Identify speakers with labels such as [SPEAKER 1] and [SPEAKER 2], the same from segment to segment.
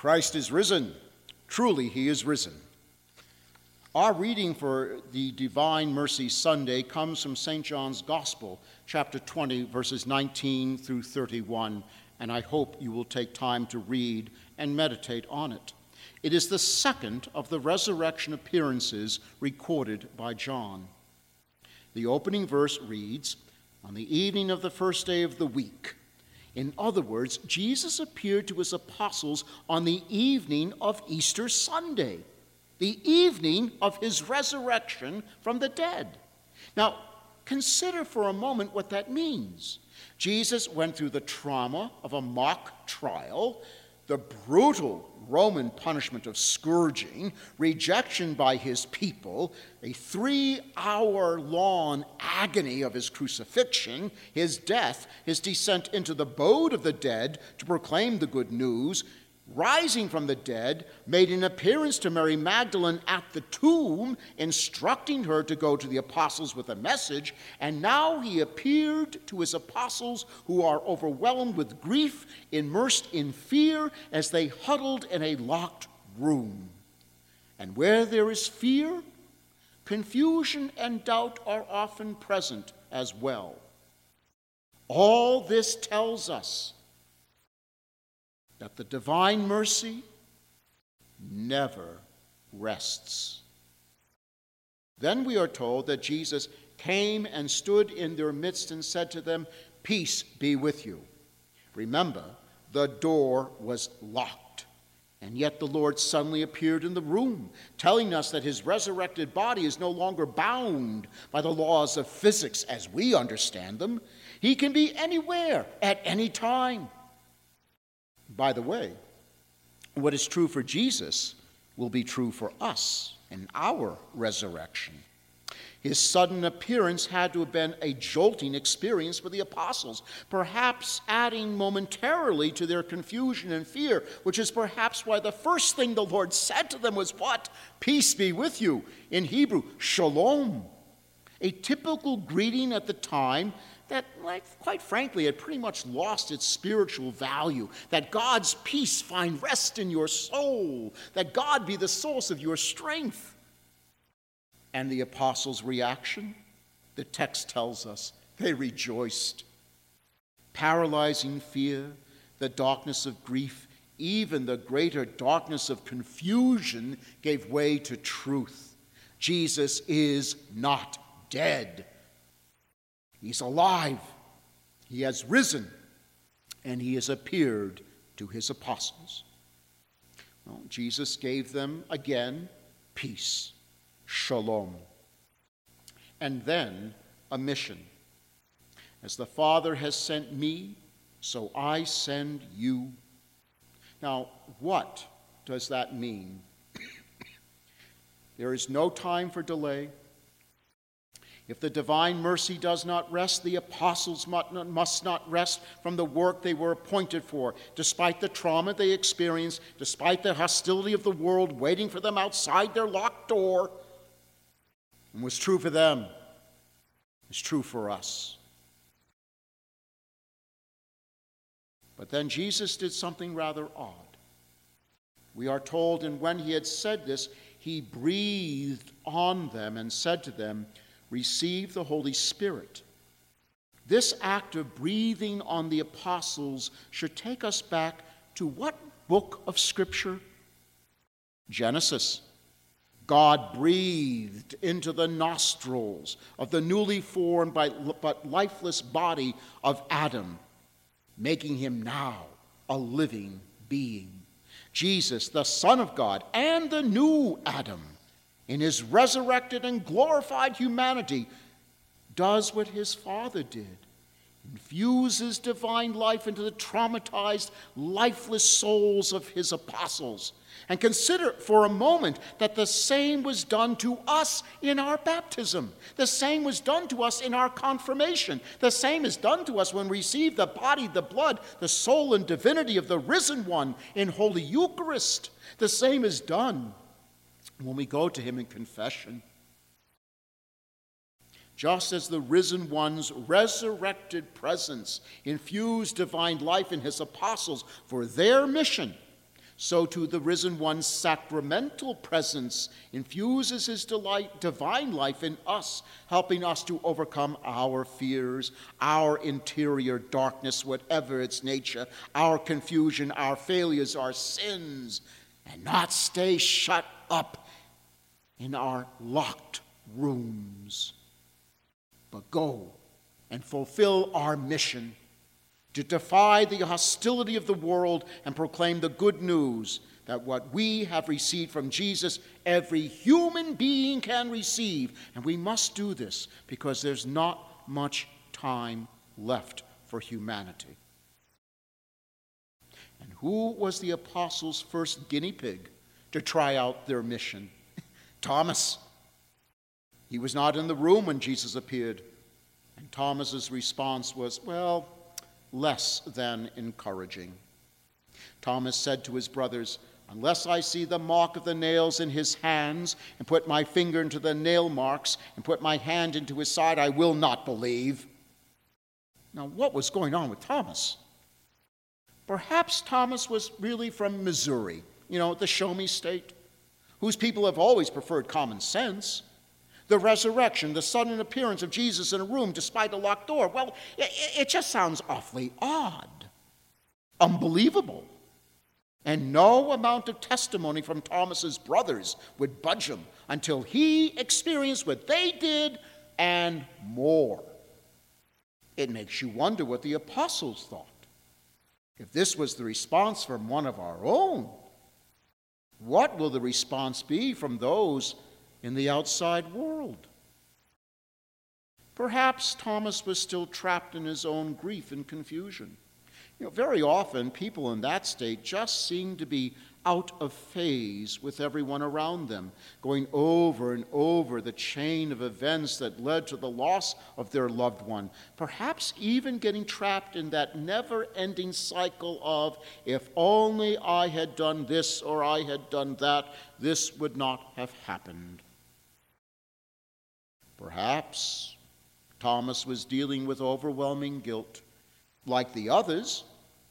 [SPEAKER 1] Christ is risen. Truly, he is risen. Our reading for the Divine Mercy Sunday comes from St. John's Gospel, chapter 20, verses 19 through 31, and I hope you will take time to read and meditate on it. It is the second of the resurrection appearances recorded by John. The opening verse reads On the evening of the first day of the week, in other words, Jesus appeared to his apostles on the evening of Easter Sunday the evening of his resurrection from the dead. Now, consider for a moment what that means. Jesus went through the trauma of a mock trial, the brutal Roman punishment of scourging, rejection by his people, a three hour long agony of his crucifixion, his death, his descent into the abode of the dead to proclaim the good news, rising from the dead, made an appearance to Mary Magdalene at the tomb, instructing her to go to the apostles with a message. And now he appeared to his apostles who are overwhelmed with grief, immersed in fear, as they huddled in a locked room. And where there is fear, confusion and doubt are often present as well. All this tells us that the divine mercy never rests. Then we are told that Jesus came and stood in their midst and said to them, Peace be with you. Remember, the door was locked. And yet the Lord suddenly appeared in the room, telling us that his resurrected body is no longer bound by the laws of physics as we understand them. He can be anywhere at any time. By the way, what is true for Jesus will be true for us in our resurrection. His sudden appearance had to have been a jolting experience for the apostles, perhaps adding momentarily to their confusion and fear, which is perhaps why the first thing the Lord said to them was what? Peace be with you. In Hebrew, shalom. A typical greeting at the time that, like, quite frankly, had pretty much lost its spiritual value. That God's peace find rest in your soul, that God be the source of your strength. And the apostles' reaction? The text tells us they rejoiced. Paralyzing fear, the darkness of grief, even the greater darkness of confusion gave way to truth. Jesus is not dead. He's alive, he has risen, and he has appeared to his apostles. Well, Jesus gave them again peace, shalom, and then a mission. As the Father has sent me, so I send you. Now, what does that mean? there is no time for delay. If the divine mercy does not rest, the apostles must not rest from the work they were appointed for, despite the trauma they experienced, despite the hostility of the world waiting for them outside their locked door. And was true for them, is true for us. But then Jesus did something rather odd. We are told, and when he had said this, he breathed on them and said to them, receive the Holy Spirit. This act of breathing on the apostles should take us back to what book of Scripture? Genesis. God breathed into the nostrils of the newly formed but lifeless body of Adam, making him now a living being. Jesus, the Son of God, and the new Adam in his resurrected and glorified humanity, does what his Father did infuses divine life into the traumatized, lifeless souls of his apostles. And consider for a moment that the same was done to us in our baptism. The same was done to us in our confirmation. The same is done to us when we receive the body, the blood, the soul, and divinity of the risen one in Holy Eucharist. The same is done when we go to Him in confession. Just as the risen one's resurrected presence infused divine life in His apostles for their mission, so too the risen one's sacramental presence infuses his delight, divine life in us, helping us to overcome our fears, our interior darkness, whatever its nature, our confusion, our failures, our sins, and not stay shut up in our locked rooms, but go and fulfill our mission to defy the hostility of the world and proclaim the good news that what we have received from Jesus, every human being can receive. And we must do this because there's not much time left for humanity. And who was the apostles' first guinea pig to try out their mission? Thomas. He was not in the room when Jesus appeared. And Thomas's response was, Well, less than encouraging. Thomas said to his brothers, Unless I see the mark of the nails in his hands, and put my finger into the nail marks, and put my hand into his side, I will not believe. Now, what was going on with Thomas? Perhaps Thomas was really from Missouri, you know, the show me state, whose people have always preferred common sense the resurrection, the sudden appearance of Jesus in a room despite a locked door. Well, it, it just sounds awfully odd, unbelievable. And no amount of testimony from Thomas's brothers would budge him until he experienced what they did and more. It makes you wonder what the apostles thought. If this was the response from one of our own, what will the response be from those in the outside world. Perhaps Thomas was still trapped in his own grief and confusion. You know, very often people in that state just seem to be out of phase with everyone around them, going over and over the chain of events that led to the loss of their loved one, perhaps even getting trapped in that never ending cycle of, if only I had done this or I had done that, this would not have happened. Perhaps Thomas was dealing with overwhelming guilt. Like the others,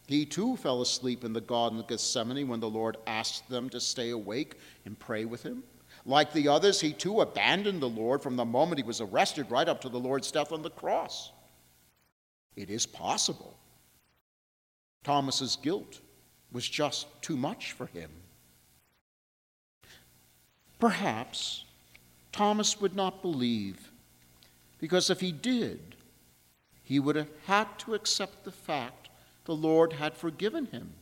[SPEAKER 1] he too fell asleep in the Garden of Gethsemane when the Lord asked them to stay awake and pray with him. Like the others, he too abandoned the Lord from the moment he was arrested right up to the Lord's death on the cross. It is possible. Thomas's guilt was just too much for him. Perhaps Thomas would not believe, because if he did, he would have had to accept the fact the Lord had forgiven him.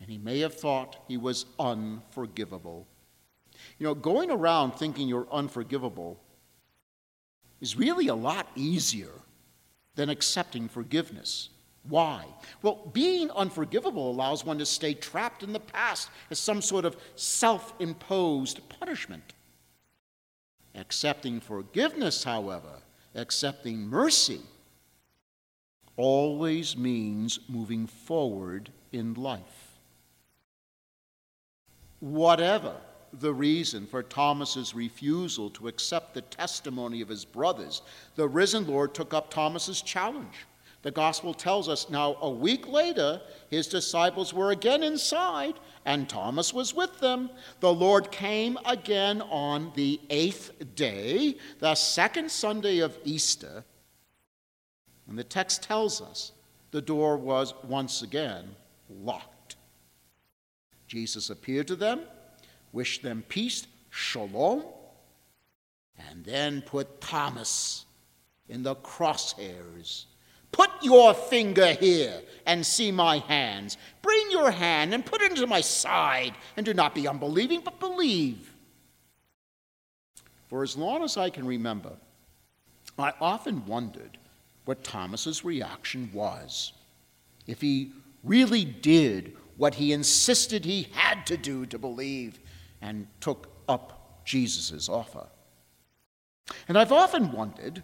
[SPEAKER 1] And he may have thought he was unforgivable. You know, going around thinking you're unforgivable is really a lot easier than accepting forgiveness. Why? Well, being unforgivable allows one to stay trapped in the past as some sort of self imposed punishment. Accepting forgiveness, however, accepting mercy, always means moving forward in life. Whatever the reason for Thomas's refusal to accept the testimony of his brothers, the risen Lord took up Thomas's challenge. The gospel tells us now a week later, his disciples were again inside, and Thomas was with them. The Lord came again on the eighth day, the second Sunday of Easter. And the text tells us the door was once again locked. Jesus appeared to them, wished them peace, shalom, and then put Thomas in the crosshairs Put your finger here and see my hands. Bring your hand and put it into my side, and do not be unbelieving, but believe. For as long as I can remember, I often wondered what Thomas's reaction was. If he really did what he insisted he had to do to believe and took up Jesus' offer. And I've often wondered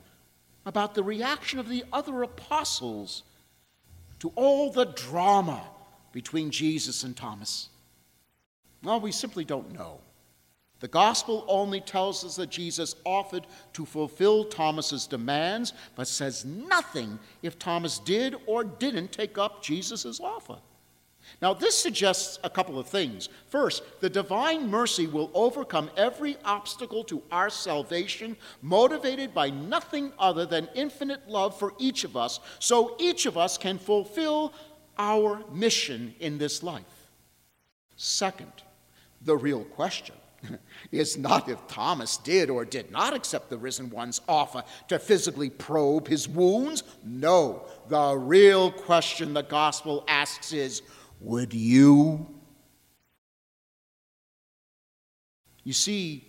[SPEAKER 1] about the reaction of the other apostles to all the drama between Jesus and Thomas? Well, we simply don't know. The gospel only tells us that Jesus offered to fulfill Thomas's demands, but says nothing if Thomas did or didn't take up Jesus' offer. Now, this suggests a couple of things. First, the divine mercy will overcome every obstacle to our salvation, motivated by nothing other than infinite love for each of us, so each of us can fulfill our mission in this life. Second, the real question is not if Thomas did or did not accept the risen one's offer to physically probe his wounds. No, the real question the gospel asks is would you? You see,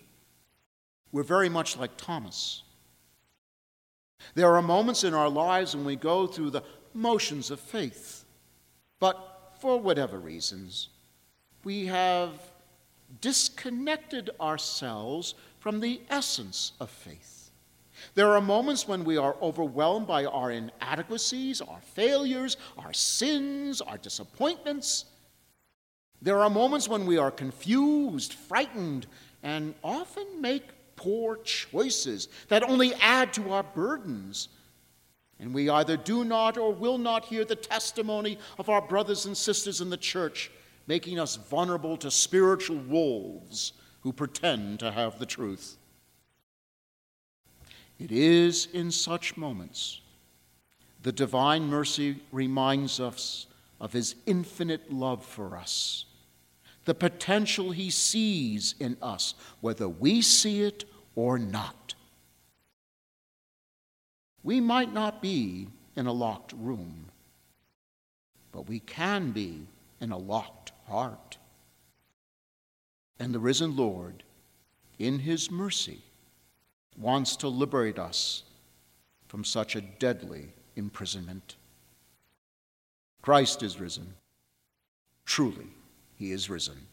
[SPEAKER 1] we're very much like Thomas. There are moments in our lives when we go through the motions of faith, but for whatever reasons, we have disconnected ourselves from the essence of faith. There are moments when we are overwhelmed by our inadequacies, our failures, our sins, our disappointments. There are moments when we are confused, frightened, and often make poor choices that only add to our burdens. And we either do not or will not hear the testimony of our brothers and sisters in the church, making us vulnerable to spiritual wolves who pretend to have the truth. It is in such moments the divine mercy reminds us of his infinite love for us, the potential he sees in us, whether we see it or not. We might not be in a locked room, but we can be in a locked heart. And the risen Lord, in his mercy, wants to liberate us from such a deadly imprisonment. Christ is risen. Truly, he is risen.